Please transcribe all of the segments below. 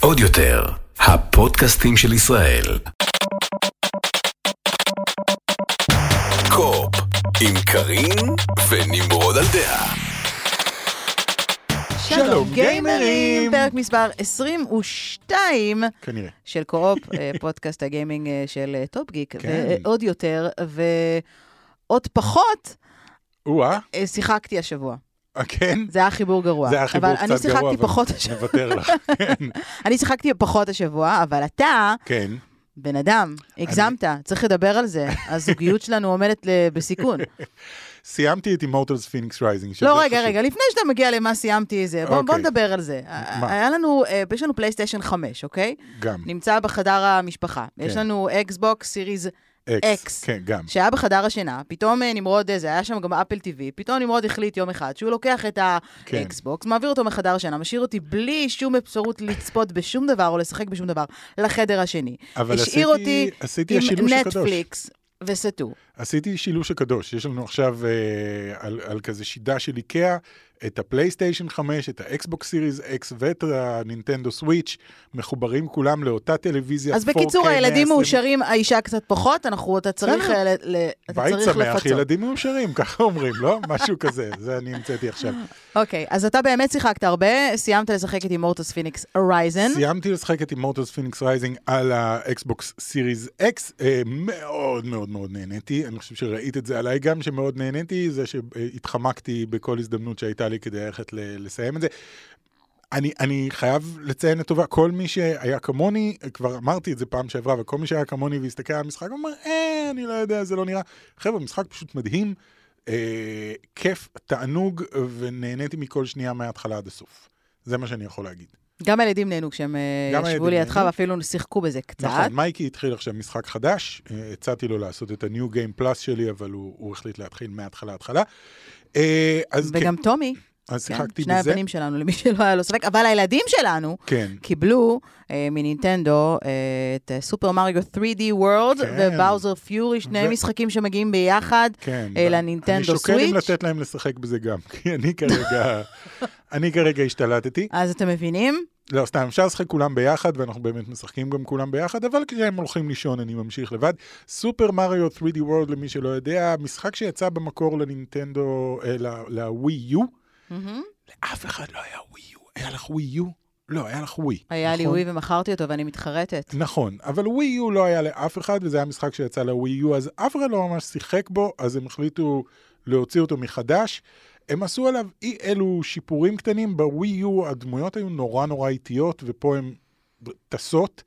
עוד יותר, הפודקאסטים של ישראל. Co-Op, עם קארין ונמרוד על דעה. שלום גיימרים! פרק מספר 22 כנראה. של Co-Op, אה, פודקאסט הגיימינג אה, של אה, Top Geek, כן. ועוד יותר, ועוד פחות, שיחקתי השבוע. אה, כן? זה היה חיבור גרוע. זה היה חיבור אבל קצת אני גרוע, שיחקתי אבל פחות השבוע. נוותר לך. כן, אני שיחקתי פחות השבוע, אבל אתה, כן. בן אדם, הגזמת, צריך לדבר על זה. הזוגיות שלנו עומדת בסיכון. סיימתי את Immortals Fenyx Rising. לא, רגע, רגע, לפני שאתה מגיע למה סיימתי זה, בוא, בוא אוקיי. נדבר על זה. מה? היה לנו, אה, יש לנו פלייסטיישן 5, אוקיי? גם. נמצא בחדר המשפחה. יש כן. לנו Xbox Series X. כן, גם. שהיה בחדר השינה, פתאום אה, נמרוד, אה, זה היה שם גם Apple TV, פתאום נמרוד החליט יום אחד שהוא לוקח את כן. האקסבוקס, מעביר אותו מחדר השינה, משאיר אותי בלי שום אפשרות לצפות בשום דבר או לשחק בשום דבר לחדר השני. אבל השאיר עשיתי- אותי עשיתי עם השילוש הקדוש. נטפליקס וסטו. עשיתי שילוש הקדוש. יש לנו עכשיו אה, על, על כזה שידה של איקאה, את הפלייסטיישן 5, את ה Xbox Series X ואת ה Nintendo Switch, מחוברים כולם לאותה טלוויזיה 4K. אז בקיצור, הילדים 120. מאושרים, האישה קצת פחות, אנחנו, אתה צריך. אה, ל- ל- אתה בית צריך שמח, לפצות. ילדים מאושרים, ככה אומרים, לא? משהו כזה, זה אני המצאתי עכשיו. אוקיי, אז אתה באמת שיחקת הרבה, סיימת לשחק את Immortals Fenyx Horizon. סיימתי לשחק את Immortals Fenyx Rising על ה Xbox Series X, אה, מאוד מאוד מאוד נהניתי, אני חושב שראית את זה עליי גם שמאוד נהניתי, זה שהתחמקתי בכל הזדמנות שהייתה לי כדי ללכת לסיים את זה. אני, אני חייב לציין לטובה, כל מי שהיה כמוני, כבר אמרתי את זה פעם שעברה, וכל מי שהיה כמוני והסתכל על המשחק, אומר, אה, אני לא יודע, זה לא נראה. חבר'ה, משחק פשוט מדהים, אה, כיף, תענוג, ונהניתי מכל שנייה מההתחלה עד הסוף. זה מה שאני יכול להגיד. גם הילדים נהנו כשהם אה, ישבו לידך. ואפילו שיחקו בזה קצת. נכון, מייקי התחיל עכשיו משחק חדש, אה, הצעתי לו לעשות את ה-New Game Plus שלי, אבל הוא, הוא החליט להתחיל מההתחלה התחלה. אה, אז וגם כן, טומי, אז כן, שיחקתי שני בזה. הבנים שלנו, למי שלא היה לו ספק, אבל הילדים שלנו כן, קיבלו אה, מנינטנדו אה, את סופר מריו 3D World כן. ובאוזר פיורי, שני ו- משחקים שמגיעים ביחד. כן. אה, לנינטנדו אני שוקל אם סוויץ'. לתת להם לשחק בזה גם, כי אני כרגע, אני כרגע השתלטתי. אז אתם מבינים? לא, סתם, אפשר לשחק כולם ביחד, ואנחנו באמת משחקים גם כולם ביחד, אבל כשהם הולכים לישון אני ממשיך לבד. סופר מריו 3D World, למי שלא יודע, משחק שיצא במקור לנינטנדו, אה, לווי יו. מהמם. לאף אחד לא היה ווי יו. היה לך ווי יו? לא, היה לך ווי. היה לי נכון? ווי ומכרתי אותו ואני מתחרטת. נכון, אבל ווי יו לא היה לאף אחד, וזה היה משחק שיצא לווי יו, אז אף אחד לא ממש שיחק בו, אז הם החליטו להוציא אותו מחדש. הם עשו עליו אי אלו שיפורים קטנים, בווי יו הדמויות היו נורא נורא איטיות, ופה הן טסות,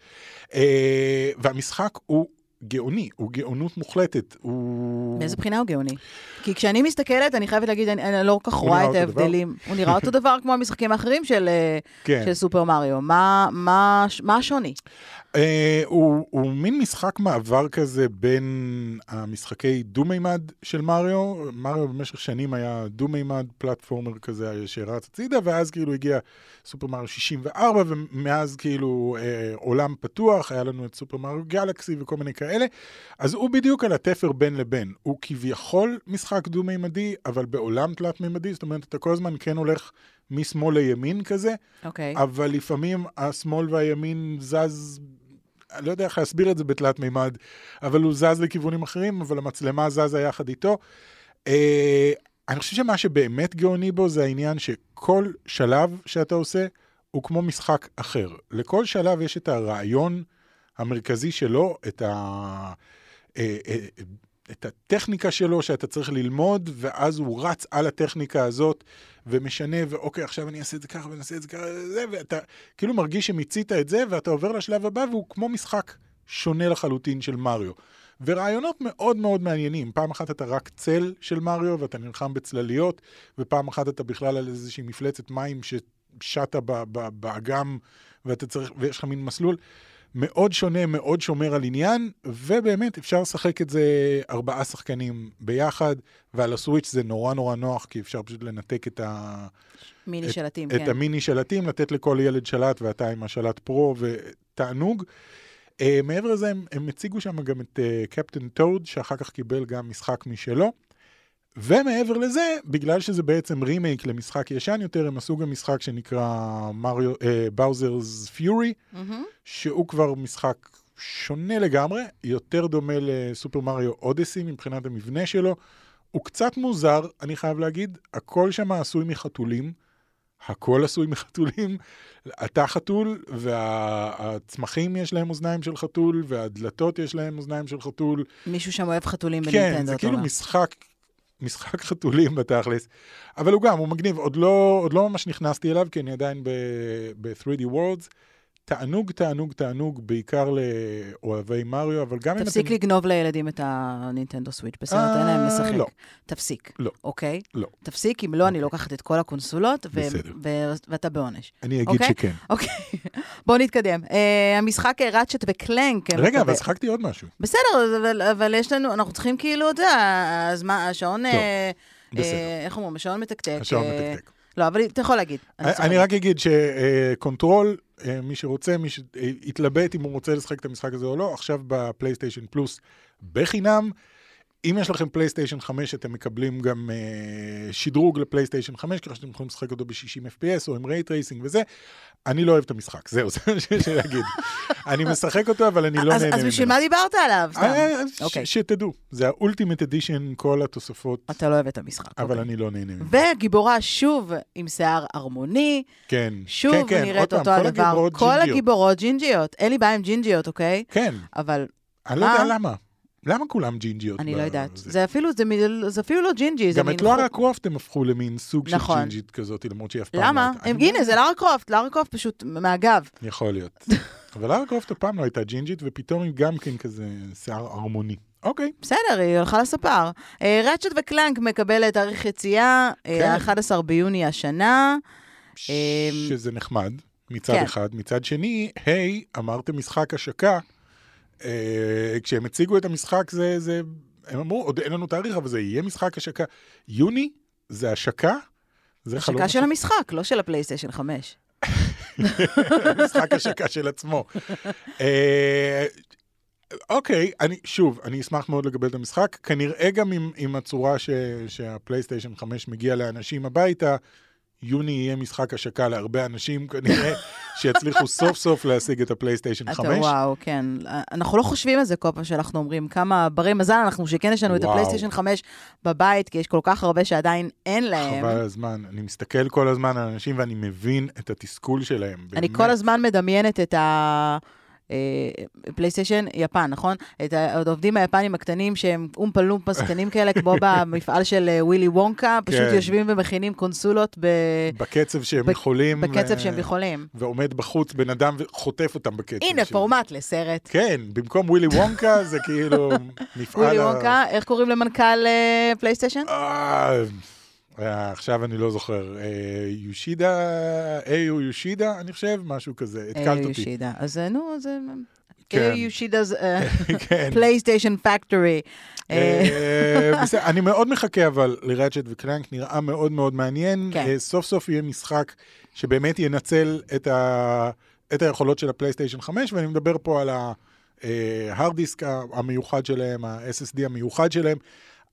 אה, והמשחק הוא גאוני, הוא גאונות מוחלטת, הוא... מאיזה בחינה הוא גאוני? כי כשאני מסתכלת, אני חייבת להגיד, אני, אני לא כל כך רואה את? ההבדלים. הוא נראה אותו דבר כמו המשחקים האחרים של, אה, כן. של סופר מריו. מה, מה, מה השוני? אה, הוא, הוא מין משחק מעבר כזה בין המשחקי דו-מימד של מריו. מריו במשך שנים היה דו-מימד, פלטפורמר כזה שרץ הצידה, ואז כאילו הגיע סופר מריו 64, ומאז כאילו אה, עולם פתוח, היה לנו את סופר מריו גלקסי וכל מיני כאלה. אז הוא בדיוק על התפר בין לבין. הוא כביכול משחק דו-מימדי, אבל בעולם תלת-מימדי, זאת אומרת, אתה כל הזמן כן הולך משמאל לימין כזה. אוקיי. אבל לפעמים השמאל והימין זז, אני לא יודע איך להסביר את זה בתלת מימד, אבל הוא זז לכיוונים אחרים, אבל המצלמה זזה יחד איתו. אה, אני חושב שמה שבאמת גאוני בו זה העניין שכל שלב שאתה עושה הוא כמו משחק אחר. לכל שלב יש את הרעיון המרכזי שלו, את ה... את הטכניקה שלו שאתה צריך ללמוד, ואז הוא רץ על הטכניקה הזאת ומשנה, ואוקיי, עכשיו אני אעשה את זה ככה ואני אעשה את זה ככה, ואתה כאילו מרגיש שמיצית את זה, ואתה עובר לשלב הבא, והוא כמו משחק שונה לחלוטין של מריו. ורעיונות מאוד מאוד מעניינים. פעם אחת אתה רק צל של מריו, ואתה נלחם בצלליות, ופעם אחת אתה בכלל על איזושהי מפלצת מים ששטה באגם, ואתה צריך, ויש לך מין מסלול. מאוד שונה, מאוד שומר על עניין, ובאמת אפשר לשחק את זה ארבעה שחקנים ביחד, ועל ה Switch זה נורא נורא נוח, כי אפשר פשוט לנתק את, ה... מיני את- שלטים, את כן. המיני שלטים, לתת לכל ילד שלט, ואתה עם השלט Pro, ותענוג. אה, מעבר לזה, הם, הם הציגו שם גם את Captain אה, Toad, שאחר כך קיבל גם משחק משלו, ומעבר לזה, בגלל שזה בעצם רימייק למשחק ישן יותר, הם עשו גם משחק שנקרא Bowser's Fury, מהמם. שהוא כבר משחק שונה לגמרי, יותר דומה לסופר מריו אודסי מבחינת המבנה שלו. הוא קצת מוזר, אני חייב להגיד, הכל שם עשוי מחתולים. הכל עשוי מחתולים. אתה חתול, והצמחים יש להם אוזניים של חתול, והדלתות יש להם אוזניים של חתול. מישהו שם אוהב חתולים כן, בנינטנדו, זה אתה כאילו. משחק, משחק חתולים בתכלס. אבל הוא גם, הוא מגניב. עוד לא, עוד לא ממש נכנסתי אליו, כי אני עדיין ב-3D Worlds. תענוג, תענוג, תענוג, בעיקר לאוהבי מריו, אבל גם אם אתם... תפסיק לגנוב לילדים את הנינטנדו סוויץ', בסדר, תן להם אה, לשחק. לא. תפסיק. לא. אוקיי? לא. תפסיק, אם לא, אני לוקחת את כל הקונסולות, ואתה בעונש. אני אגיד אוקיי? שכן. אוקיי, בואו נתקדם. אה, המשחק ראצ'ט וקלנק. רגע, אבל שיחקתי עוד משהו. בסדר, אבל, יש לנו, אנחנו צריכים כאילו, אתה יודע, השעון, אה, בסדר. אה, איך אומרים, השעון מתקתק. השעון אה, מתקתק. לא, אבל אתה יכול להגיד. אני, להגיד. רק אגיד ש Control, מי שרוצה, מי שיתלבט אם הוא רוצה לשחק את המשחק הזה או לא, עכשיו בפלייסטיישן פלוס בחינם. אם יש לכם פלייסטיישן 5, אתם מקבלים גם אה, שדרוג לפלייסטיישן 5, ככה שאתם יכולים לשחק אותו ב-60 FPS או עם ray tracing וזה. אני לא אוהב את המשחק, זהו, זה מה שיש לי להגיד. אני משחק אותו, אבל אני לא אז, נהנה אז ממנו. בשביל מה דיברת עליו? אה, ש- אוקיי. שתדעו, זה ה ultimate edition, כל התוספות, אתה לא אוהב את המשחק. אבל אוקיי. אני לא נהנה ממנו. וגיבורה שוב עם שיער ערמוני, כן, שוב כן, כן, נראית אותו הדבר. כל. הגיבורות ג'ינג'יות. אין לי בעיה עם ג'ינג'יות, אוקיי? כן, אבל אני לא יודע מה? למה. למה כולם ג'ינג'יות? אני לא יודעת. זה? אפילו, זה זה אפילו לא ג'ינג'י, זה גם מין... את לארה קרופט הם הפכו למין סוג של נכון. ג'ינג'ית כזאת, למרות שהיא אף פעם למה? לא. הם- לא הנה, יודע. זה לארה קרופט, לארה קרופט פשוט מהגב. יכול להיות. אבל לארה קרופט אף פעם לא הייתה ג'ינג'ית, ופתאום היא גם כן כזה שיער ערמוני. אוקיי, בסדר, היא הלכה לספר. אה, רצ'ט וקלנק מקבל תאריך יציאה, כן. ה-11 ביוני השנה. שזה נחמד, מצד כן. אחד. מצד שני, היי, אמרתם משחק השקה. אה, כשהם הציגו את המשחק, זה, זה, הם אמרו, עוד אין לנו תאריך, אבל זה יהיה משחק השקה. יוני זה השקה? זה חלום השקה של המשחק, לא של הפלייסטיישן 5. משחק השקה של עצמו. אה, אוקיי, אני, שוב, אני אשמח מאוד לקבל את המשחק. כנראה גם עם, עם הצורה ש, שהפלייסטיישן 5 מגיע לאנשים הביתה, יוני יהיה משחק השקה להרבה אנשים כנראה, שיצליחו סוף סוף להשיג את הפלייסטיישן 5. אתה וואו, כן. אנחנו לא חושבים על זה כל פעם שאנחנו אומרים כמה ברי מזל אנחנו שכן יש לנו את. הפלייסטיישן 5 בבית, כי יש כל כך הרבה שעדיין אין להם. חבל הזמן. אני מסתכל כל הזמן על אנשים ואני מבין את התסכול שלהם. אני. כל הזמן מדמיינת את ה... אה, פלייסטיישן יפן, נכון? את העובדים היפנים הקטנים שהם אומפה לומפה קטנים כאלה, כמו במפעל של אה, ווילי וונקה, פשוט כן. יושבים ומכינים קונסולות ב... בקצב שהם בק- יכולים. בקצב ו- שהם יכולים. ועומד בחוץ בן אדם וחוטף אותם בקצב. הנה, של- פורמט לסרט. כן, במקום ווילי וונקה זה כאילו מפעל... ווילי וונקה, איך קוראים למנכ"ל אה, פלייסטיישן? אה, אה, עכשיו אני לא זוכר. אה, יושידה, איו יושידה, אני חושב, משהו כזה. התקלת אותי. יושידה. אז אה, נו. כן. Yoshida's כן. PlayStation Factory. אה, אני מאוד מחכה אבל ל Ratchet ו Clank, נראה מאוד מאוד מעניין. כן. אה, סוף סוף יהיה משחק שבאמת ינצל את ה- את היכולות של הפלייסטיישן 5, ואני מדבר פה על ההארד דיסק המיוחד שלהם, ה-SSD המיוחד שלהם.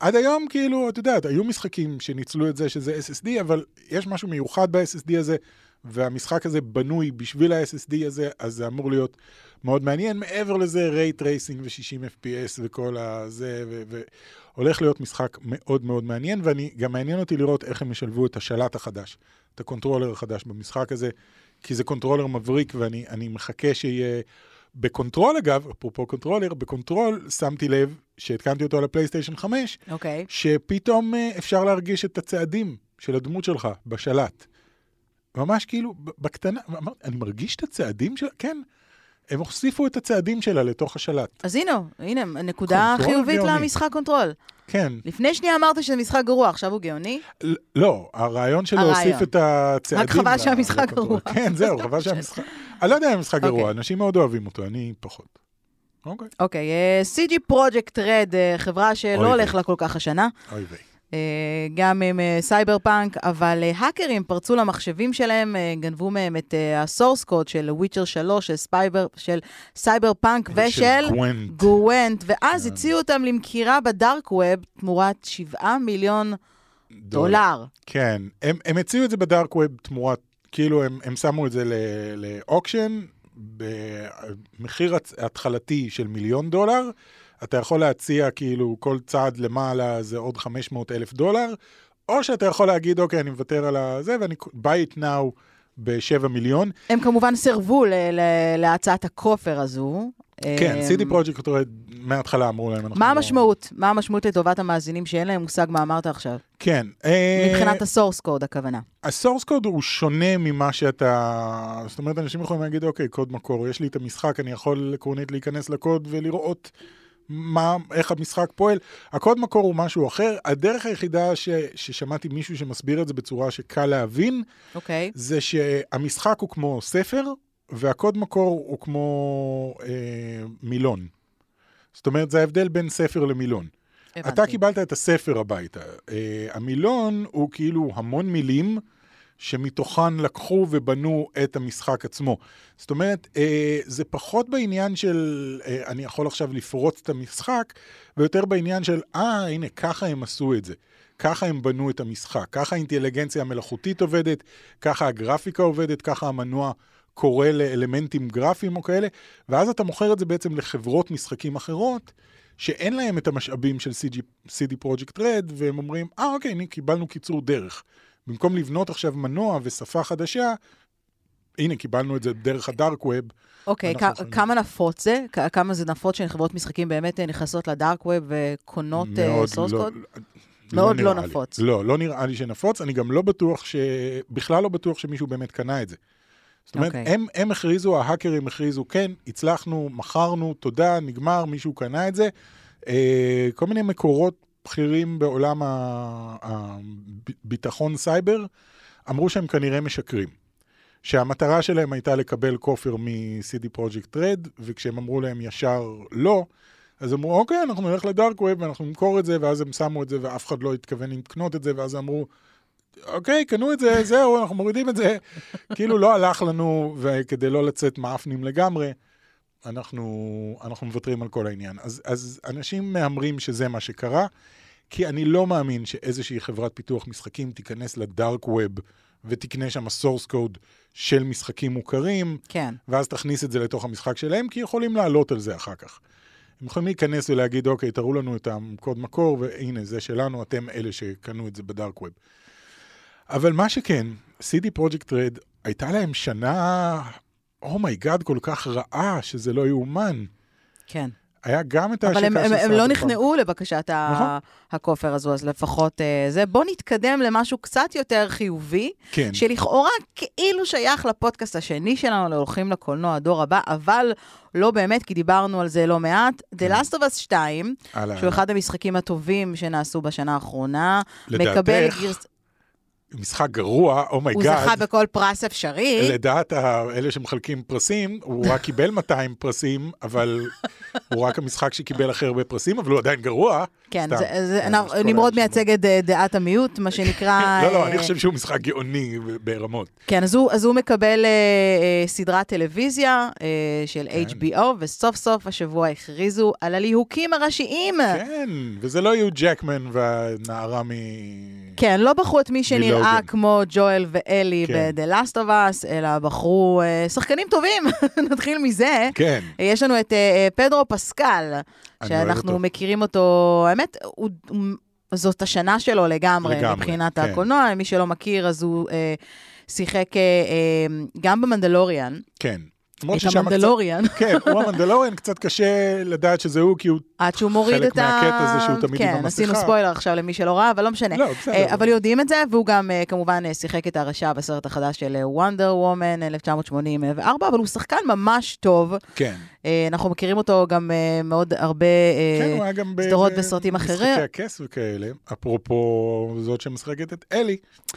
עד היום, כאילו, את יודעת, היו משחקים שניצלו את זה שזה SSD, אבל יש משהו מיוחד ב-SSD הזה, והמשחק הזה בנוי בשביל ה-SSD הזה, אז זה אמור להיות מאוד מעניין. מעבר לזה, ray tracing ו-60 FPS וכל הזה, והולך להיות משחק מאוד מאוד מעניין, ואני, גם מעניין אותי לראות איך הם ישלבו את השלט החדש, את ה controller החדש במשחק הזה, כי זה controller מבריק, ואני אני מחכה שיהיה... ב Control אגב, אפרופו controller, ב Control שמתי לב שהתקנתי אותו על הפלייסטיישן 5, אוקיי. שפתאום אה, אפשר להרגיש את הצעדים של הדמות שלך בשלט. ממש כאילו, בקטנה, אני מרגיש את הצעדים שלה? כן. הם הוסיפו את הצעדים שלה לתוך השלט. אז הנה, הנה, נקודה Control חיובית גאוני. למשחק Control. כן. לפני שנייה אמרת שזה משחק גרוע, עכשיו הוא גאוני? ל- לא, הרעיון שלו. הוסיף את הצעדים. רק חבל שהמשחק. גרוע. כן, זהו, זה חבל לא שהמשחק... אני לא יודע אם המשחק גרוע, אוקיי. אנשים מאוד אוהבים אותו, אני פחות. אוקיי. אוקיי, אה, CD Projekt Red, חברה שלא. הולך לה כל כך השנה. אוי ויי. אה, גם עם אה, סייבר פאנק, אבל אה, האקרים פרצו למחשבים שלהם, אה, גנבו מהם את אה, ה source code של Witcher 3, של סייבר, של סייבר פאנק ושל Gwent. Gwent, ואז כן. הציעו אותם למכירה ב dark web תמורת 7 מיליון דולר. כן, הם, הם הציעו את זה ב dark web תמורת, כאילו הם, הם שמו את זה ל auction במחיר התחלתי של מיליון דולר. אתה יכול להציע כאילו כל צעד למעלה זה עוד 500 אלף דולר, או שאתה יכול להגיד, אוקיי, אני מוותר על הזה ואני buy it now ב-7 מיליון. הם כמובן סירבו להצעת הכופר הזו. כן, אמ, סיטי פרויקט רד מההתחלה אמרו להם, מה לא- המשמעות? מה המשמעות לטובת המאזינים שאין להם מושג מה אמרת עכשיו? כן. אה, מבחינת הסורס קוד, הכוונה. הסורס קוד הוא שונה ממה שאתה... זאת אומרת, אנשים יכולים להגיד, אוקיי, קוד מקור, יש לי את המשחק, אני יכול עקרונית להיכנס לקוד ולראות מה, איך המשחק פועל. הקוד מקור הוא משהו אחר. הדרך היחידה ש, ששמעתי מישהו שמסביר את זה בצורה שקל להבין, אוקיי. זה שהמשחק הוא כמו ספר, והקוד מקור הוא כמו אה, מילון. זאת אומרת, זה ההבדל בין ספר למילון. אתה הבנתי. קיבלת את הספר הביתה. Uh, המילון הוא כאילו המון מילים שמתוכן לקחו ובנו את המשחק עצמו. זאת אומרת, uh, זה פחות בעניין של uh, אני יכול עכשיו לפרוץ את המשחק, ויותר בעניין של, אה, הנה, ככה הם עשו את זה. ככה הם בנו את המשחק, ככה האינטליגנציה המלאכותית עובדת, ככה הגרפיקה עובדת, ככה המנוע קורא לאלמנטים גרפיים או כאלה, ואז אתה מוכר את זה בעצם לחברות משחקים אחרות, שאין להם את המשאבים של CG, CD Project Red, והם אומרים, אה, אוקיי, הנה, קיבלנו קיצור דרך. במקום לבנות עכשיו מנוע ושפה חדשה, הנה, קיבלנו את זה דרך ה dark web. אוקיי, יכולים- כמה נפוץ זה? כמה זה נפוץ שחברות משחקים באמת אה, נכנסות ל dark web וקונות source לא- code? מאוד לא נראה לי. נפוץ. לא, לא נראה לי שנפוץ. אני גם לא בטוח ש... בכלל לא בטוח שמישהו באמת קנה את זה. זאת אומרת, אוקיי. הם, הם הכריזו, ההאקרים הכריזו, כן, הצלחנו, מכרנו, תודה, נגמר, מישהו קנה את זה. אה, כל מיני מקורות בכירים בעולם הביטחון סייבר אמרו שהם כנראה משקרים. שהמטרה שלהם הייתה לקבל כופר מ-CD Project Red, וכשהם אמרו להם ישר לא, אז אמרו, אוקיי, אנחנו נלך לדארק ווב ואנחנו נמכור את זה, ואז הם שמו את זה ואף אחד לא התכוון לקנות את זה, ואז אמרו, אוקיי, קנו את זה, זהו, אנחנו מורידים את זה. כאילו לא הלך לנו, וכדי לא לצאת מאפנים לגמרי, אנחנו, אנחנו מוותרים על כל העניין. אז, אז אנשים מהמרים שזה מה שקרה, כי אני לא מאמין שאיזושהי חברת פיתוח משחקים תיכנס ל dark web ותקנה שם source code של משחקים מוכרים, כן. ואז תכניס את זה לתוך המשחק שלהם, כי יכולים לעלות על זה אחר כך. הם יכולים להיכנס ולהגיד, אוקיי, תראו לנו את הקוד מקור, והנה, זה שלנו, אתם אלה שקנו את זה ב dark web. אבל מה שכן, CD Project Red, הייתה להם שנה, oh my god, כל כך רעה, שזה לא יאומן. כן. היה גם את ההשקה אבל הם, הם, של הם לא. נכנעו לבקשת נכון. הכופר הזו, אז לפחות אה, זה. בואו נתקדם למשהו קצת יותר חיובי, כן, שלכאורה כאילו שייך לפודקאסט השני שלנו, הולכים לקולנוע הדור הבא, אבל לא באמת, כי דיברנו על זה לא מעט. כן. The Last of Us 2, הלאה. שהוא אחד המשחקים הטובים שנעשו בשנה האחרונה, לדעתך, מקבל גרס... משחק גרוע, הוא זכה oh my god. בכל פרס אפשרי. לדעת אלה שמחלקים פרסים, הוא רק קיבל 200 פרסים, אבל הוא רק המשחק שקיבל הכי הרבה פרסים, אבל הוא עדיין גרוע. כן, סתם. זה, זה, כל נמרוד. מייצג את אה, דעת המיעוט, מה שנקרא... לא, לא, אה, אני חושב שהוא משחק גאוני ברמות. כן, אז הוא, אז הוא מקבל אה, אה, סדרת טלוויזיה אה, של כן. HBO, וסוף סוף השבוע הכריזו על הליהוקים הראשיים. כן, וזה לא יהיו ג'קמן והנערה מ... כן, לא בחרו את מי שנראה מלוגן. כמו ג'ואל ואלי כן. ב-The Last of Us, אלא בחרו אה, שחקנים טובים, נתחיל מזה. כן, יש לנו את אה, אה, פדרו פסקל, שאנחנו אותו. מכירים אותו, האמת, הוא, זאת השנה שלו לגמרי, לגמרי, מבחינת כן. הקולנוע, מי שלא מכיר, אז הוא אה, שיחק אה, גם במנדלוריאן, כן. את המנדלוריאן, קצת- כן, הוא המנדלוריאן, קצת קשה לדעת שזה הוא, כי הוא... עד שהוא מוריד חלק את ה... מהקטע זה שהוא תמיד עם כן, המסכה. עשינו ספוילר עכשיו למי שלא ראה, אבל לא משנה. לא, בסדר. אה, אבל יודעים את זה, והוא גם אה, כמובן אה, שיחק את הרשע בסרט החדש של וונדר וומן 1984, אבל הוא שחקן ממש טוב. כן. אה, אנחנו מכירים אותו גם אה, מאוד הרבה כן, הוא היה גם ב- סדרות ב- וסרטים אחרים. משחקי הכס וכאלה. אפרופו זאת שמשחקת את אלי.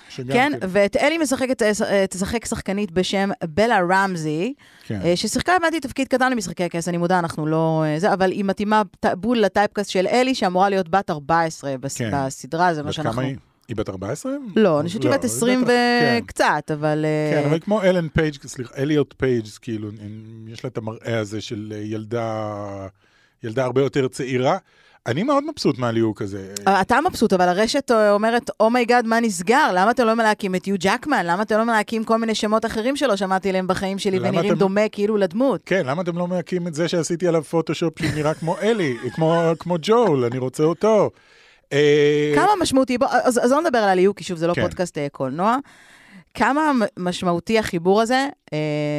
שגם כן, ואת אלי משחקת, אה, תשחק שחקנית בשם בלה רמזי, כן. ששיחקה, הבנתי, תפקיד קטן למשחקי הכס, אני מודה, אנחנו לא... זה, אבל היא מתאימה בול ל typecast של אלי, שאמורה להיות בת 14 בס, כן. בסדרה, זה מה שאנחנו... היא? היא בת 14? לא, אני חושבת שהיא בת אז 20 בטח, כן. וקצת, אבל... אה, כן, אבל כמו אלן פייג', סליחה, אליוט פייג', כאילו, יש לה את המראה הזה של ילדה, ילדה הרבה יותר צעירה. אני מאוד מבסוט מהליהוק הזה. אה, אתה מבסוט, אבל הרשת אה, אומרת, oh my god, מה נסגר? למה אתם לא מלהקים את יו ג'קמן? למה אתם לא מלהקים כל מיני שמות אחרים שלא שמעתי עליהם בחיים שלי ונראים אתם- דומה כאילו לדמות? כן, למה אתם לא מקים את זה שעשיתי עליו פוטושופ שנראה כמו אלי, כמו, כמו ג'ול, אני רוצה אותו. אה, כמה משמעותי, בוא, אז, אז לא נדבר על הליהוק, כי שוב, זה לא כן. פודקאסט אה, קולנוע. כמה משמעותי החיבור הזה אה,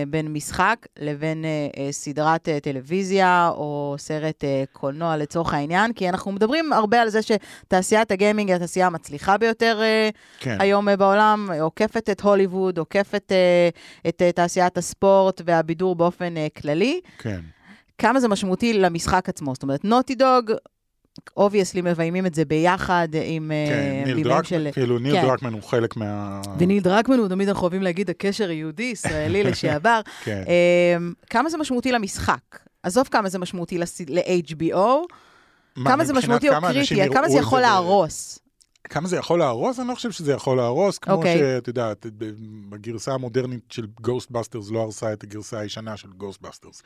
בין משחק לבין אה, אה, סדרת אה, טלוויזיה או סרט אה, קולנוע לצורך העניין? כי אנחנו מדברים הרבה על זה שתעשיית הגיימינג היא התעשייה המצליחה ביותר אה, כן. היום אה, בעולם, עוקפת את הוליווד, עוקפת אה, את אה, תעשיית הספורט והבידור באופן אה, כללי. כן. כמה זה משמעותי למשחק עצמו. זאת אומרת, נוטי דוג, obviously מביימים את זה ביחד עם אה, כן, ניל בימים דרקמן, של... כאילו ניל כן. דרקמן הוא חלק מה... וניל דרקמן הוא תמיד אנחנו אוהבים להגיד הקשר היהודי-ישראלי לשעבר. כן. אמ, כמה זה משמעותי למשחק? עשוב כמה זה משמעותי ל-HBO, מה, כמה זה משמעותי או קריטי, כמה זה יכול להרוס. כמה זה יכול להרוס? אני לא חושב שזה יכול להרוס, כמו אוקיי. שאת יודעת, בגרסה המודרנית של גוסטבאסטרס לא הרסה את הגרסה הישנה של גוסטבאסטרס.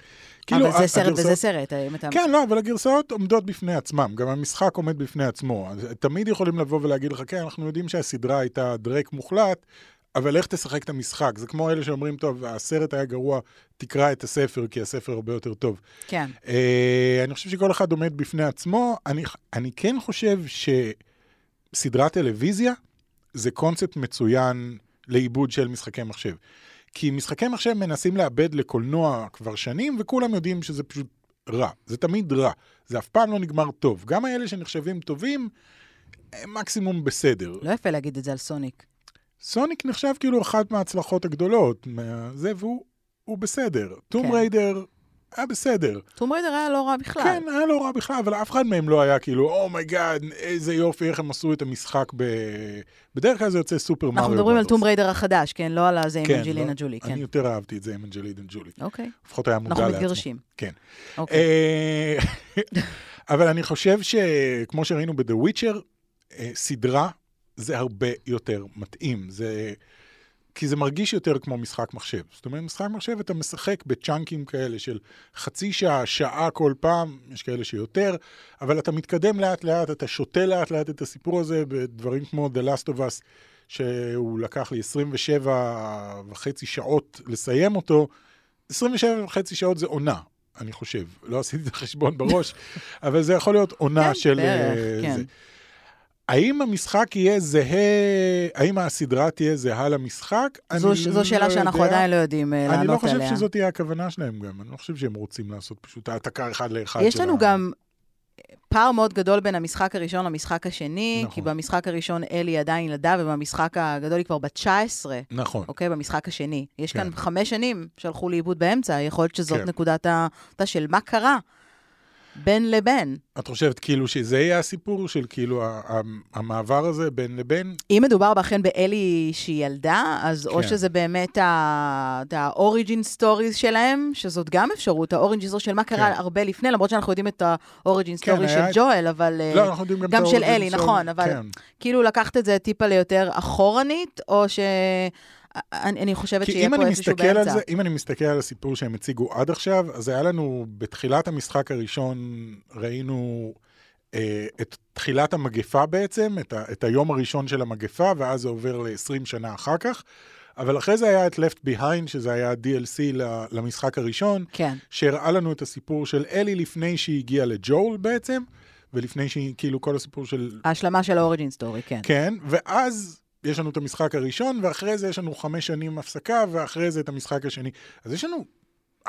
אבל זה סרט הגרסאות- וזה סרט, האם אתה... כן, לא, אבל הגרסאות עומדות בפני עצמם, גם המשחק עומד בפני עצמו. תמיד יכולים לבוא ולהגיד לך, כן, אנחנו יודעים שהסדרה הייתה דרעק מוחלט, אבל איך תשחק את המשחק? זה כמו אלה שאומרים, טוב, הסרט היה גרוע, תקרא את הספר, כי הספר הרבה יותר טוב. כן. אה, אני חושב שכל אחד עומד בפני עצמו. אני, אני כן חושב שסדרת טלוויזיה זה קונספט מצוין לעיבוד של משחקי מחשב. כי משחקי מחשב מנסים לעבד לקולנוע כבר שנים, וכולם יודעים שזה פשוט רע. זה תמיד רע. זה אף פעם לא נגמר טוב. גם האלה שנחשבים טובים, הם מקסימום בסדר. לא יפה להגיד את זה על סוניק. סוניק נחשב כאילו אחת מההצלחות הגדולות. זה, והוא הוא בסדר. טום כן. ריידר היה בסדר. טום ריידר היה לא רע בכלל. כן, היה לא רע בכלל, אבל אף אחד מהם לא היה כאילו, oh my god, איזה יופי, איך הם עשו את המשחק ב... בדרך כלל זה יוצא סופר מריו אנחנו מדברים על. טום ריידר החדש, כן? לא על הזה עם כן, אנג'לינה לא, ג'ולי, כן. אני יותר אהבתי את זה עם אנג'לינה ג'ולי. אוקיי. לפחות היה מודע אנחנו לעצמו. מתגרשים. כן. אוקיי. אה, אבל אני חושב שכמו שראינו ב-The Witcher, אה, סדרה זה הרבה יותר מתאים. זה... כי זה מרגיש יותר כמו משחק מחשב. זאת אומרת, משחק מחשב אתה משחק בצ'אנקים כאלה של חצי שעה, שעה כל פעם, יש כאלה שיותר, אבל אתה מתקדם לאט לאט, אתה שותה לאט לאט את הסיפור הזה בדברים כמו The Last of Us, שהוא לקח לי 27 וחצי שעות לסיים אותו. 27 וחצי שעות זה עונה, אני חושב. לא עשיתי את החשבון בראש, אבל זה יכול להיות עונה כן, של... בערך, אה, כן. האם המשחק יהיה זהה, האם הסדרה תהיה זהה למשחק? זו, אני זו שאלה לא שאנחנו יודע. עדיין לא יודעים אה, אני לא לענות חושב עליה. שזאת תהיה הכוונה שלהם גם, אני לא חושב שהם רוצים לעשות פשוט העתקה אחד לאחד יש לנו גם פער מאוד גדול בין המשחק הראשון למשחק השני, נכון. כי במשחק הראשון אלי עדיין ילדה, ובמשחק הגדול היא כבר בת 19, נכון. אוקיי? במשחק השני. יש כאן כן. חמש שנים שהלכו לאיבוד באמצע, יכול להיות שזאת כן. נקודת ה... של מה קרה בין לבין. את חושבת כאילו שזה יהיה הסיפור של כאילו המעבר הזה בין לבין? אם מדובר באכן באלי שהיא ילדה, אז או כן. שזה באמת ה-origin stories שלהם, שזאת גם אפשרות, ה-origin story של מה קרה כן. הרבה לפני, למרות שאנחנו יודעים את ה-origin כן, story של היה- ג'ואל, אבל... אה, לא, אנחנו יודעים גם את גם של ה-origin אלי. נכון, אבל כן. כאילו לקחת את זה טיפה ליותר אחורנית, או ש... אני, אני חושבת שיהיה פה איזשהו באמצע. זה, אם אני מסתכל על הסיפור שהם הציגו עד עכשיו, אז היה לנו, בתחילת המשחק הראשון, ראינו אה, את תחילת המגפה בעצם, את, ה, את היום הראשון של המגפה, ואז זה עובר ל-20 שנה אחר כך. אבל אחרי זה היה את Left Behind, שזה היה DLC למשחק הראשון, כן, שהראה לנו את הסיפור של אלי לפני שהיא הגיעה לג'ול בעצם, ולפני שהיא, כאילו, כל הסיפור של ההשלמה של ה origin story, כן. כן, ואז יש לנו את המשחק הראשון, ואחרי זה יש לנו חמש שנים הפסקה, ואחרי זה את המשחק השני. אז יש לנו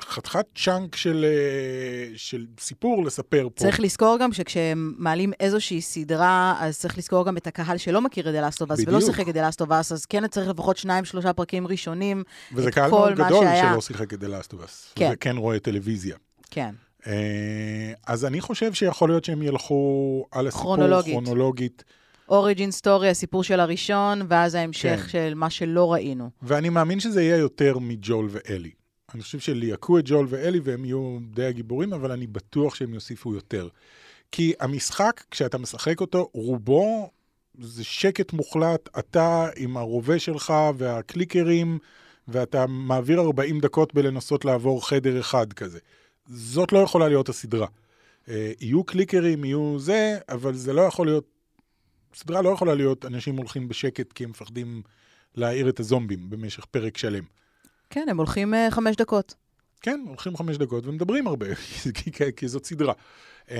חתיכת chunk של, אה, של סיפור לספר פה. צריך לזכור גם שכשהם מעלים איזושהי סדרה, אז צריך לזכור גם את הקהל שלא מכיר את Us ולא. שיחק את Us, אז כן צריך לפחות שניים, שלושה פרקים ראשונים. וזה קהל מאוד גדול שהיה. שלא שיחק את Us. כן. וכן רואה טלוויזיה. כן. אה, אז אני חושב שיכול להיות שהם ילכו על הסיפור כרונולוגית. כרונולוגית. אוריג'ין סטורי, הסיפור של הראשון, ואז ההמשך כן. של מה שלא ראינו. ואני מאמין שזה יהיה יותר מג'ול ואלי. אני חושב שליהקו את ג'ול ואלי והם יהיו די הגיבורים, אבל אני בטוח שהם יוסיפו יותר. כי המשחק, כשאתה משחק אותו, רובו זה שקט מוחלט, אתה עם הרובה שלך והקליקרים, ואתה מעביר 40 דקות בלנסות לעבור חדר אחד כזה. זאת לא יכולה להיות הסדרה. אה, יהיו קליקרים, יהיו זה, אבל זה לא יכול להיות... סדרה לא יכולה להיות אנשים הולכים בשקט כי הם מפחדים להעיר את הזומבים במשך פרק שלם. כן, הם הולכים אה, חמש דקות. כן, הולכים חמש דקות ומדברים הרבה, כי, כי, כי זאת סדרה. אמ,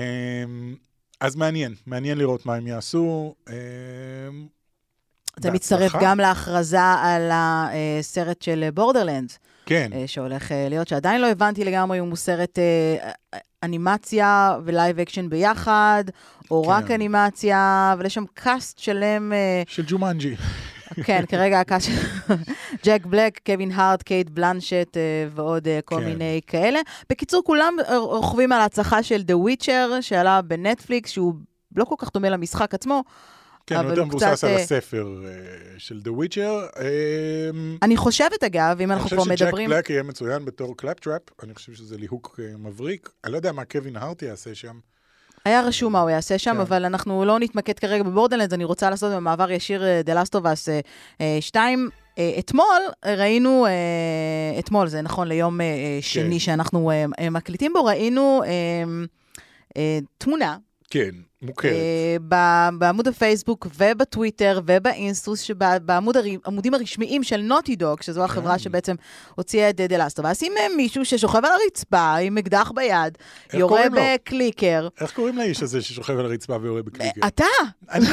אז מעניין, מעניין לראות מה הם יעשו. אמ, זה מצטרף. גם להכרזה על הסרט של בורדרלנדס, כן, שהולך אה, להיות, שעדיין לא הבנתי לגמרי אם הוא סרט אה, אנימציה ו live action ביחד, או כן. רק אנימציה, אבל יש שם cast שלם, אה, של ג'ומנג'י. כן, כרגע ה cast של ג'ק בלק, קווין הארט, קייט בלנשט ועוד אה, כל כן. מיני כאלה. בקיצור, כולם אה, רוכבים על ההצלחה של The Witcher, שעלה בנטפליקס, שהוא לא כל כך דומה למשחק עצמו. כן, הוא יותר מבוסס קצת, על אה, הספר אה, של The Witcher. אמ, אני חושבת, אגב, אם אני אנחנו חושב כבר שג'ק מדברים... בלק יהיה מצוין בתור קלאפטראפ, אני חושב שזה ליהוק אה, מבריק. אני לא יודע מה קווין הארט יעשה שם. היה רשום מה הוא יעשה שם, כן. אבל אנחנו לא נתמקד כרגע בבורדלנדס, אני רוצה לעשות במעבר ישיר The Last of Us 2. אתמול ראינו, אתמול, זה נכון ליום אה, שני שאנחנו אה, אה, מקליטים בו, ראינו תמונה כן, מוכרת. אה, בעמוד הפייסבוק ובטוויטר ובאינסטוס, שבעמודים הרשמיים של נוטי דוג, שזו החברה כן. שבעצם הוציאה את of Us, עם אה, מישהו ששוכב על הרצפה, עם אקדח ביד, יורה? בקליקר. איך קוראים לאיש הזה ששוכב על הרצפה ויורה בקליקר? אתה, אני,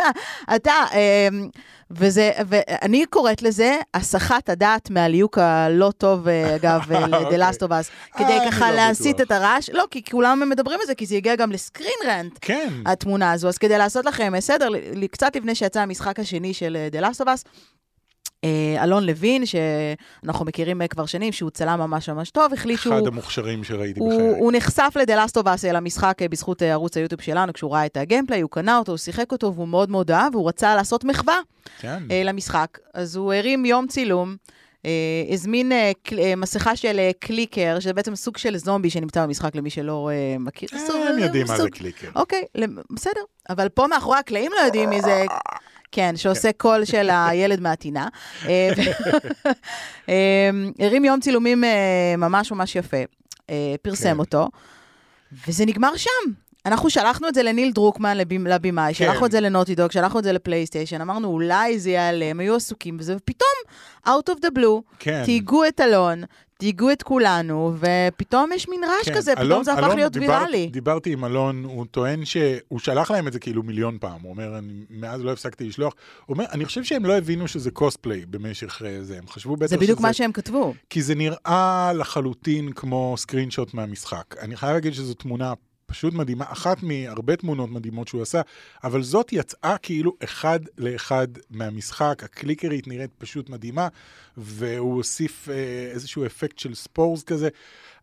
אתה, אמ, וזה, ואני קוראת לזה הסחת הדעת מהליהוק הלא טוב, אה, אגב, אה, ל-The אוקיי. Last of Us, כדי אה, ככה לא להסיט. את הרעש. לא, כי כולם מדברים על זה, כי זה הגיע גם לסקרין רנט, כן. התמונה הזו. אז כדי לעשות לכם סדר, קצת לפני שיצא המשחק השני של The Last of Us, אלון לוין, שאנחנו מכירים אה, כבר שנים, שהוא צלם ממש ממש טוב, החליט שהוא... אחד המוכשרים שראיתי הוא, בחיי. הוא נחשף Last of Us, אל המשחק, אה, בזכות אה, ערוץ היוטיוב שלנו, כשהוא ראה את הגיימפליי, הוא קנה אותו, הוא שיחק אותו, והוא מאוד מאוד אהב, והוא רצה לעשות מחווה כן. אה, למשחק. אז הוא הרים יום צילום, אה, הזמין אה, אה, מסכה של אה, קליקר, שזה בעצם סוג של זומבי שנמצא במשחק, למי שלא אה, מכיר. סוג- הם יודעים מה זה קליקר. אוקיי, בסדר. אבל פה מאחורי הקלעים לא יודעים מי זה... כן, שעושה קול של הילד מהטינה. אה, הרים יום צילומים אה, ממש ממש יפה. אה, פרסם כן. אותו, וזה נגמר שם. אנחנו שלחנו את זה לניל דרוקמן, לבימ- לבמאי, כן. שלחנו את זה לנוטי דוג, שלחנו את זה לפלייסטיישן, אמרנו אולי זה יעלה, הם היו עסוקים בזה, ופתאום, out of the blue, כן. תהיגו את אלון, תהיגו את כולנו, ופתאום יש מין רעש כן. כזה, פתאום אלון- זה הפך אלון, להיות דיבר- ויראלי. דיברתי עם אלון, הוא טוען שהוא שלח להם את זה כאילו מיליון פעם. הוא אומר, אני מאז לא הפסקתי לשלוח. הוא אומר, אני חושב שהם לא הבינו שזה קוספליי במשך אה, זה. הם חשבו בטח זה שזה... בדיוק מה שהם כתבו. כי זה נראה לחלוטין כמו סקרין שוט מהמשחק. אני חייב להגיד שזו תמונה פשוט מדהימה, אחת מהרבה תמונות מדהימות שהוא עשה, אבל זאת יצאה כאילו אחד לאחד מהמשחק, הקליקרית נראית פשוט מדהימה, והוא הוסיף אה, איזשהו אפקט של ספורס כזה.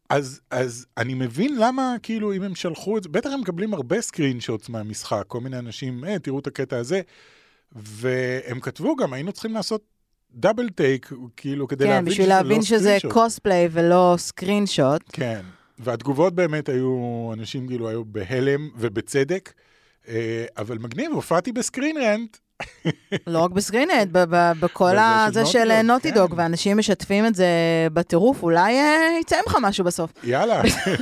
אז, אז אני מבין למה, כאילו, אם הם שלחו את זה, בטח הם מקבלים הרבה screenshots מהמשחק, כל מיני אנשים, אה, תראו את הקטע הזה, והם כתבו גם, היינו צריכים לעשות double take, כאילו, כדי כן, להבין בשביל שזה להבין לא שזה screenshot. cosplay ולא screenshot. כן, והתגובות באמת היו, אנשים כאילו היו בהלם, ובצדק, אה, אבל מגניב, הופעתי ב Screen Rant. לא רק בסקרינט, בכל בזה ה... של נוטי דוג, נוטי דוג, כן. ואנשים משתפים את זה בטירוף, אולי אה, יצא ממך משהו בסוף. יאללה,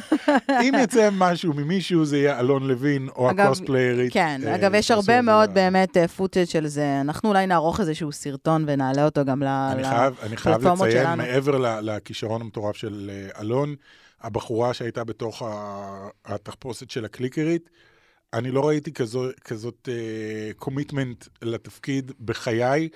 אם יצא משהו ממישהו, זה יהיה אלון לוין או הקוספליירית. כן, אה, אגב, יש הרבה. מאוד באמת פוטאג' של זה. אנחנו אולי נערוך איזשהו סרטון ונעלה אותו גם ל... אני ל- חייב, אני חייב לפלטפורמות לציין, שלנו. מעבר לכישרון המטורף של אה, אלון, הבחורה שהייתה בתוך התחפושת של הקליקרית, אני לא ראיתי כזו, כזאת commitment לתפקיד בחיי.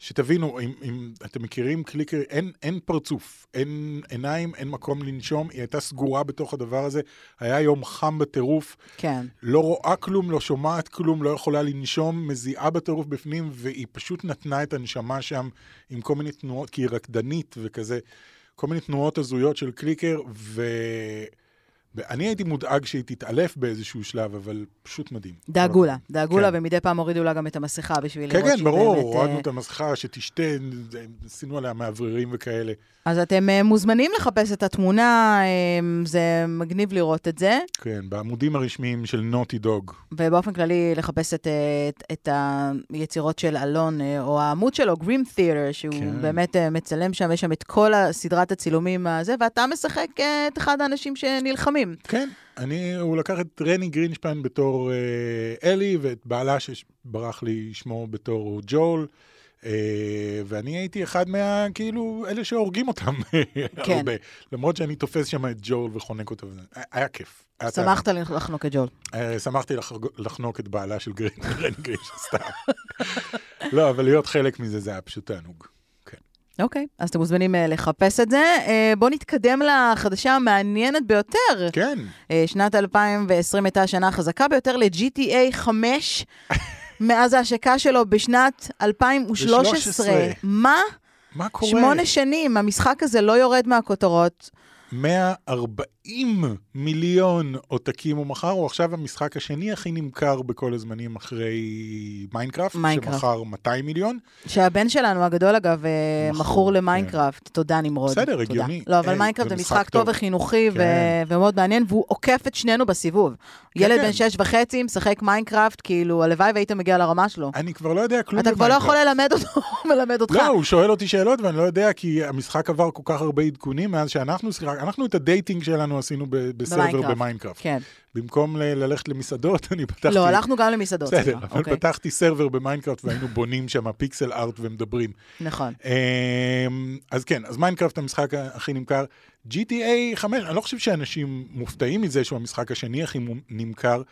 שתבינו, אם, אם אתם מכירים clicker, אין, אין פרצוף, אין עיניים, אין מקום לנשום, היא הייתה סגורה בתוך הדבר הזה, היה יום חם בטירוף, כן. לא רואה כלום, לא שומעת כלום, לא יכולה לנשום, מזיעה בטירוף בפנים, והיא פשוט נתנה את הנשמה שם עם כל מיני תנועות, כי היא רקדנית וכזה, כל מיני תנועות הזויות של clicker, ואני הייתי מודאג שהיא תתעלף באיזשהו שלב, אבל פשוט מדהים. דאגו לה, דאגו כן. לה, ומדי פעם הורידו לה גם את המסכה בשביל כן, לראות כן, שהיא ברור, באמת, הורדנו אה, את המסכה, שתשתה, עשינו עליה מאווררים וכאלה. אז אתם אה, מוזמנים לחפש את התמונה, אה, זה מגניב לראות את זה, כן, בעמודים הרשמיים של נוטי דוג. ובאופן כללי לחפש את, אה, את, את היצירות של אלון, אה, או העמוד שלו, גרים תיאטר, שהוא כן. באמת אה, מצלם שם, יש שם את כל סדרת הצילומים הזה, ואתה משחק אה, את אחד האנשים שנלחמים. כן, אני, הוא לקח את רני גרינשפן בתור אה, אלי, ואת בעלה שברח לי שמו בתור ג'ול. אה, ואני הייתי אחד מה, כאילו, אלה שהורגים אותם כן. הרבה. למרות שאני תופס שם את ג'ול וחונק אותו. וזה- היה כיף. שמחת לחנוק את ג'ול. אה, שמחתי לחנוק את בעלה של גרין- סתם. לא, אבל להיות חלק מזה, זה היה פשוט תענוג. אוקיי, אז אתם מוזמנים אה, לחפש את זה. אה, בואו נתקדם לחדשה המעניינת ביותר. כן, אה, שנת 2020 הייתה השנה החזקה ביותר ל-GTA 5, מאז ההשקה שלו בשנת 2013. ב- 13. מה? מה קורה? שמונה שנים, המשחק הזה לא יורד מהכותרות. 140 מיליון עותקים הוא מכר, הוא עכשיו המשחק השני הכי נמכר בכל הזמנים אחרי מיינקראפט, מיינקראפט. שמכר 200 מיליון. שהבן שלנו הגדול, אגב, אה, מכור, מכור למיינקראפט. תודה, נמרוד. בסדר, תודה. הגיוני. לא, אבל היי, מיינקראפט זה משחק טוב. וחינוכי ו- כן. ומאוד מעניין, והוא עוקף את שנינו בסיבוב. ילד כן. בן שש וחצי, משחק מיינקראפט, כאילו, הלוואי והיית מגיע לרמה שלו. אני כבר לא יודע כלום אתה כבר לא יכול. ללמד אותו, מלמד אותך. לא, הוא שואל אותי שאלות ואני לא יודע, כי המשחק עבר כל כך הרבה עדכונים מאז שאנחנו שיחקנו, אנחנו את ה dating שלנו עשינו ב server במיינקראפט. כן. במקום ללכת למסעדות, אני פתחתי... לא, הלכנו גם למסעדות. בסדר, אבל אוקיי. פתחתי server במיינקראפט והיינו בונים שם pixel art ומדברים. נכון. אמ, אז כן, אז מיינקראפט המשחק הכי נמכר. GTA 5, אני לא חושב שאנשים מופתעים מזה שהוא המשחק השני הכי נמכר,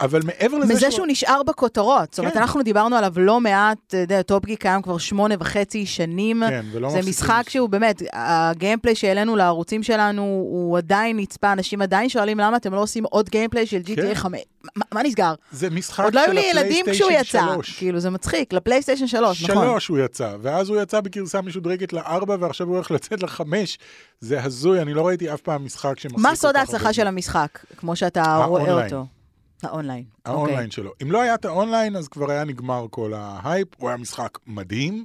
אבל מעבר לזה מזה שהוא נשאר בכותרות. זאת אומרת, כן. אנחנו דיברנו עליו לא מעט, אתה יודע, top-gay קיים כבר שמונה וחצי שנים. כן, ולא זה מפסיקים משחק לש- שהוא באמת, ה gameplay שהעלינו לערוצים שלנו, הוא עדיין נצפה, אנשים עדיין שואלים למה אתם לא עושים עוד gameplay של GTA כן. 5. מה- מה נסגר? זה משחק עוד לא היו של לי ילדים כשהוא הפלייסטיישן יצא. 3. כאילו, זה מצחיק, לפלייסטיישן 3, נכון. שלוש הוא יצא, ואז הוא יצא בגרסה משודרגת לארבע, ועכשיו הוא הולך לצאת לחמש. זה הזוי, אני לא ראיתי אף פעם משחק שמחזיק מה כל סוד ההצלחה של. המשחק, כמו שאתה רואה. אותו? ה online. ה online אוקיי. שלו. אם לא היה את האונליין, אז כבר היה נגמר כל ההייפ. הוא היה משחק מדהים.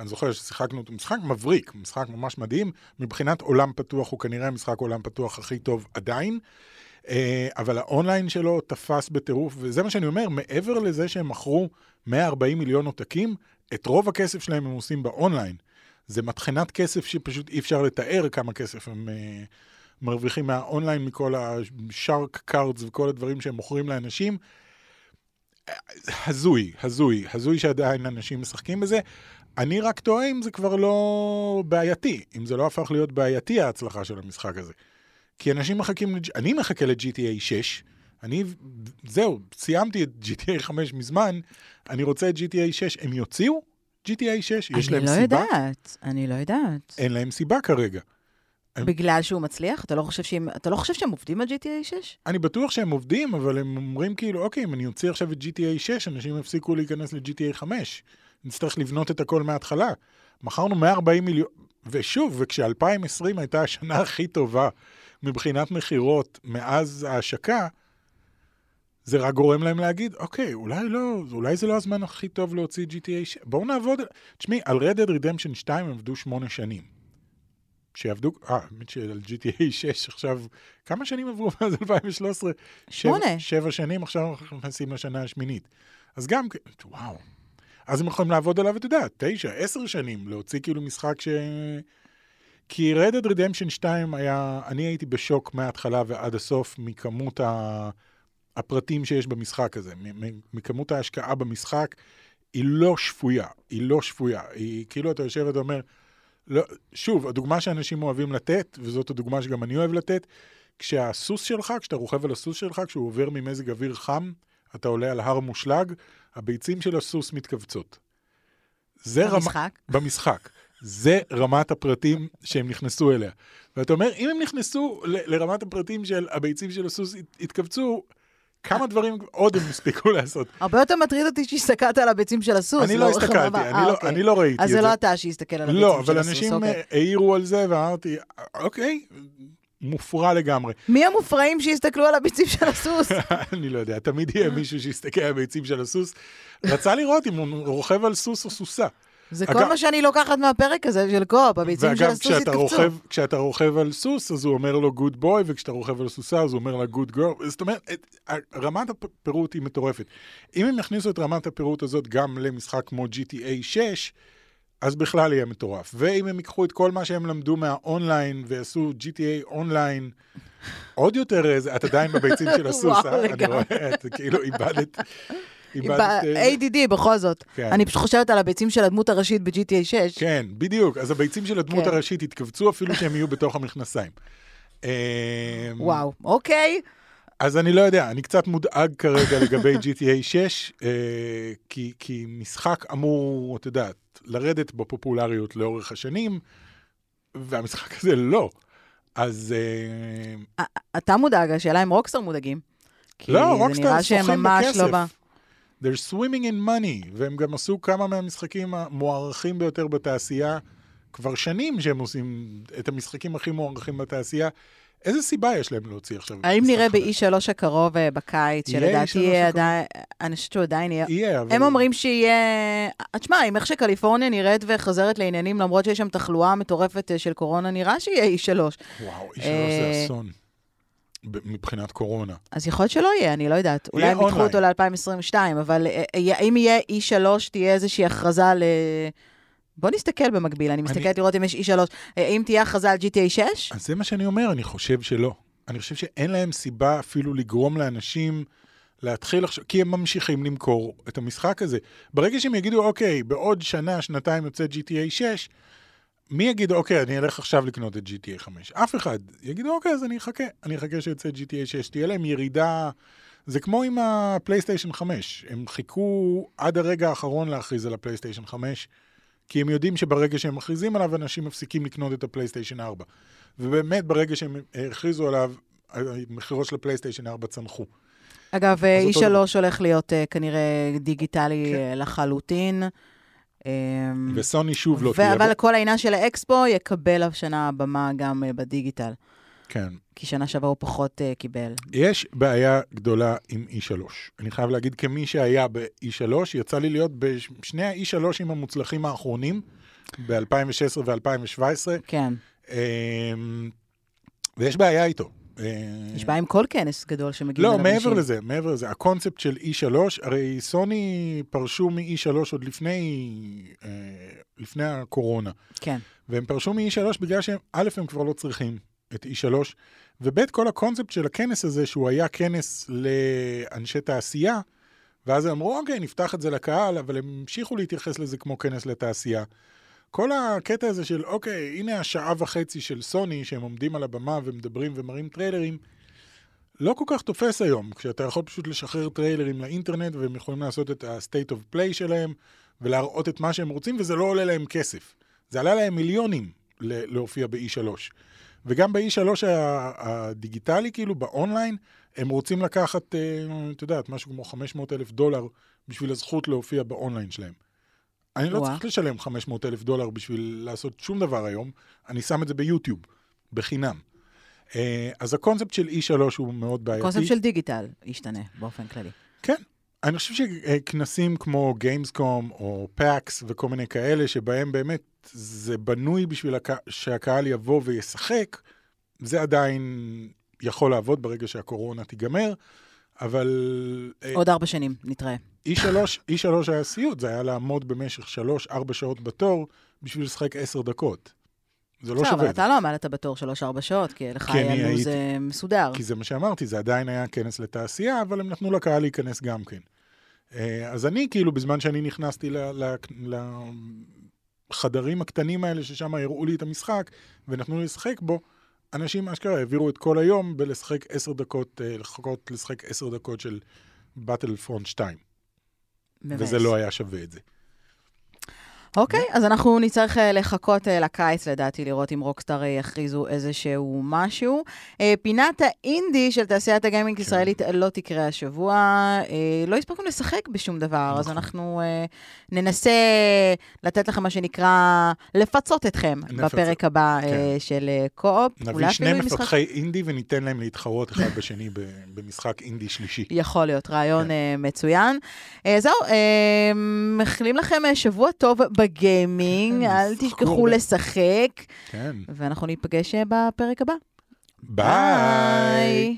אני זוכר ששיחקנו אותו, משחק מבריק, משחק ממש מדהים. מבחינת עולם פתוח, הוא כנראה המשחק עולם פתוח הכי טוב עדיין. אה, אבל האונליין שלו תפס בטירוף, וזה מה שאני אומר, מעבר לזה שהם מכרו 140 מיליון עותקים, את רוב הכסף שלהם הם עושים באונליין. זה מטחנת כסף שפשוט אי אפשר לתאר כמה כסף הם אה, מרוויחים מהאונליין, מכל ה shark cards וכל הדברים שהם מוכרים לאנשים. הזוי, הזוי, הזוי שעדיין אנשים משחקים בזה. אני רק תוהה אם זה כבר לא בעייתי, אם זה לא הפך להיות בעייתי ההצלחה של המשחק הזה. כי אנשים מחכים. אני מחכה ל-GTA 6, אני, זהו, סיימתי את GTA 5 מזמן, אני רוצה את GTA 6, הם יוציאו GTA 6? יש להם אני לא סיבה? יודעת, אני לא יודעת. אין להם סיבה כרגע. בגלל שהוא מצליח? אתה לא חושב שהם, אתה לא חושב שהם עובדים על GTA 6? אני בטוח שהם עובדים, אבל הם אומרים כאילו, אוקיי, אם אני אוציא עכשיו את GTA 6, אנשים יפסיקו להיכנס ל-GTA 5. נצטרך לבנות את הכל מההתחלה. מכרנו 140 מיליון, ושוב, וכש-2020 הייתה השנה הכי טובה מבחינת מכירות מאז ההשקה, זה רק גורם להם להגיד, אוקיי, אולי לא, אולי זה לא הזמן הכי טוב להוציא GTA 6. בואו נעבוד, תשמעי, על Red Dead Redemption 2 הם עבדו שמונה שנים. שיעבדו, אה, האמת שעל GTA 6 עכשיו, כמה שנים עברו מאז 2013? שמונה. שבע, שבע שנים, עכשיו אנחנו נכנסים לשנה השמינית. אז גם, וואו. אז הם יכולים לעבוד עליו, אתה יודע, תשע, עשר שנים, להוציא כאילו משחק ש... כי Red Dead Redemption 2 היה, אני הייתי בשוק מההתחלה ועד הסוף מכמות ה... הפרטים שיש במשחק הזה, מכמות ההשקעה במשחק, היא לא שפויה, היא לא שפויה. היא כאילו אתה יושב ואתה אומר, לא, שוב, הדוגמה שאנשים אוהבים לתת, וזאת הדוגמה שגם אני אוהב לתת, כשהסוס שלך, כשאתה רוכב על הסוס שלך, כשהוא עובר ממזג אוויר חם, אתה עולה על הר מושלג, הביצים של הסוס מתכווצות. זה רמה... במשחק? במשחק. זה רמת הפרטים שהם נכנסו אליה. ואתה אומר, אם הם נכנסו ל- לרמת הפרטים של הביצים של הסוס הת- התכווצו, כמה דברים עוד הם הספיקו לעשות. הרבה יותר מטריד אותי שהסתכלת על הביצים של הסוס. אני לא הסתכלתי. אני אה, לא- אוקיי. אני לא ראיתי את אז זה. זה לא אתה שהסתכל על הביצים לא, של אבל הסוס, אנשים אוקיי. אה, העירו על זה, ואמרתי, אוקיי, מופרע לגמרי. מי המופרעים שיסתכלו על הביצים של הסוס? אני לא יודע, תמיד יהיה מישהו שיסתכל על הביצים של הסוס. רצה לראות אם הוא רוכב על סוס או סוסה. זה אגב- כל מה שאני לוקחת מהפרק הזה של co-op, הביצים של ואגב, הסוס כשאתה התקפצו. רוכב, כשאתה רוכב על סוס, אז הוא אומר לו good boy, וכשאתה רוכב על סוסה, אז הוא אומר לה good girl. זאת אומרת, את, רמת הפירוט היא מטורפת. אם הם יכניסו את רמת הפירוט הזאת גם למשחק כמו GTA 6, אז בכלל יהיה מטורף. ואם הם ייקחו את כל מה שהם למדו מהאונליין ויעשו GTA Online, עוד יותר, איזה- את עדיין בביצים של הסוס, אה? אני. רואה, את כאילו איבדת... איבדת... ב- אה, ADD בכל זאת. כן. אני פשוט חושבת על הביצים של הדמות הראשית ב-GTA 6. כן, בדיוק. אז הביצים של הדמות כן. הראשית יתכווצו אפילו שהם יהיו בתוך המכנסיים. אמ, וואו, אוקיי. אז אני לא יודע, אני קצת מודאג כרגע לגבי GTA 6, אה, כי, כי משחק אמור, את יודעת, לרדת בפופולריות לאורך השנים, והמשחק הזה לא. אז אה, אתה מודאג, השאלה אם Rockstar מודאגים. לא, שהם שוחים ממש לא ב... They're swimming in money, והם גם עשו כמה מהמשחקים המוערכים ביותר בתעשייה, כבר שנים שהם עושים את המשחקים הכי מוערכים בתעשייה. איזה סיבה יש להם להוציא עכשיו? האם נראה חדש? ב-E3 הקרוב אה, בקיץ, שלדעתי E3 יהיה? עדיין, אני חושבת שהוא עדיין יהיה... יהיה, אבל... הם אומרים שיהיה... אה, תשמע, עם איך שקליפורניה נראית וחוזרת לעניינים, למרות שיש שם תחלואה מטורפת אה, של קורונה, נראה שיהיה E3. וואו, E3 אה, זה אסון. מבחינת קורונה. אז יכול להיות שלא יהיה, אני לא יודעת. אולי הם ידחו. אותו ל-2022, אבל אה, אה, האם יהיה E3, תהיה איזושהי הכרזה ל... בוא נסתכל במקביל, אני מסתכלת לראות אם יש E3. אה, האם תהיה הכרזה על GTA 6? אז זה מה שאני אומר, אני חושב שלא. אני חושב שאין להם סיבה אפילו לגרום לאנשים להתחיל עכשיו, כי הם ממשיכים למכור את המשחק הזה. ברגע שהם יגידו, אוקיי, בעוד שנה, שנתיים יוצא GTA 6, מי יגיד, אוקיי, אני אלך עכשיו לקנות את GTA 5? אף אחד. יגידו, אוקיי, אז אני אחכה. אני אחכה שיוצא GTA 6. תהיה להם ירידה... זה כמו עם הפלייסטיישן 5. הם חיכו עד הרגע האחרון להכריז על הפלייסטיישן 5, כי הם יודעים שברגע שהם מכריזים עליו, אנשים מפסיקים לקנות את הפלייסטיישן 4. ובאמת, ברגע שהם הכריזו עליו, המכירות של הפלייסטיישן 4 צנחו. אגב, אה, אז אותו E3 הולך להיות אה, כנראה דיגיטלי כן. אה, לחלוטין. אה, וסוני שוב לא תהיה אבל. כל העניין של האקספו יקבל השנה במה גם אה, בדיגיטל. כן. כי שנה שעברה הוא פחות אה, קיבל. יש בעיה גדולה עם E3. אני חייב להגיד, כמי שהיה ב-E3, יצא לי להיות בשני ה-E3ים המוצלחים האחרונים, ב-2016 ו-2017, כן. ויש בעיה איתו. אה, יש בעיה עם כל כנס גדול שמגיעים לא, אליו מעבר אנשים. לזה, מעבר לזה, הקונספט של E3, הרי סוני פרשו מ-E3 עוד לפני, אה, לפני הקורונה. כן. והם פרשו מ-E3 בגלל שהם, א', הם כבר לא צריכים את E3, וב', כל הקונספט של הכנס הזה, שהוא היה כנס לאנשי תעשייה, ואז הם אמרו, אוקיי, נפתח את זה לקהל, אבל הם המשיכו להתייחס לזה כמו כנס לתעשייה. כל הקטע הזה של, אוקיי, הנה השעה וחצי של סוני, שהם עומדים על הבמה ומדברים ומראים טריילרים, לא כל כך תופס היום, כשאתה יכול פשוט לשחרר טריילרים לאינטרנט, והם יכולים לעשות את ה-state of play שלהם, ולהראות את מה שהם רוצים, וזה לא עולה להם כסף. זה עלה להם מיליונים להופיע ב-E3. וגם ב-E3 ה- הדיגיטלי, כאילו, באונליין, הם רוצים לקחת, אה, את יודעת, משהו כמו 500 אלף דולר בשביל הזכות להופיע באונליין שלהם. אני לא. צריך לשלם 500 אלף דולר בשביל לעשות שום דבר היום, אני שם את זה ביוטיוב, בחינם. אה, אז הקונספט של E3 הוא מאוד בעייתי. קונספט של digital ישתנה באופן כללי. כן. אני חושב שכנסים כמו Gamescom או PAX וכל מיני כאלה, שבהם באמת זה בנוי בשביל הק... שהקהל יבוא וישחק, זה עדיין יכול לעבוד ברגע שהקורונה תיגמר, אבל אה, עוד ארבע שנים, נתראה. E3, E3 היה סיוט, זה היה לעמוד במשך שלוש-ארבע שעות בתור בשביל לשחק עשר דקות. זה לא אבל שווה. זה. אתה לא עמדת בתור שלוש-ארבע שעות, כי לך אני היה לו"ז אה, מסודר. כי זה מה שאמרתי, זה עדיין היה כנס לתעשייה, אבל הם נתנו לקהל להיכנס גם כן. אה, אז אני, כאילו, בזמן שאני נכנסתי ל- ל- לחדרים הקטנים האלה, ששם הראו לי את המשחק, ונתנו לי לשחק בו, אנשים אשכרה העבירו את כל היום בלשחק עשר דקות, אה, לחכות לשחק עשר דקות של באטל פרונט 2, מבאס. וזה לא היה שווה את זה. אוקיי, אז אנחנו נצטרך אה, לחכות אה, לקיץ, לדעתי, לראות אם רוקסטאר אה, יכריזו איזשהו משהו. פינת האינדי של תעשיית הגיימינג הישראלית לא תקרה השבוע. לא הספקנו לשחק בשום דבר, אז נכון. אנחנו ננסה לתת לכם מה שנקרא, לפצות אתכם נפצ- בפרק הבא אה, כן. של קו-אופ. נביא שני אפילו עם משחק- מפתחי אינדי וניתן להם להתחרות אחד בשני במשחק אינדי שלישי. יכול להיות, רעיון כן. מצוין. זהו, מאחלים לכם שבוע טוב בגיימינג, כן, אל תשכחו. לשחק, כן. ואנחנו ניפגש אה, בפרק הבא. ביי.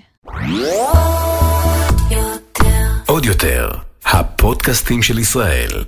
עוד יותר, הפודקאסטים של ישראל.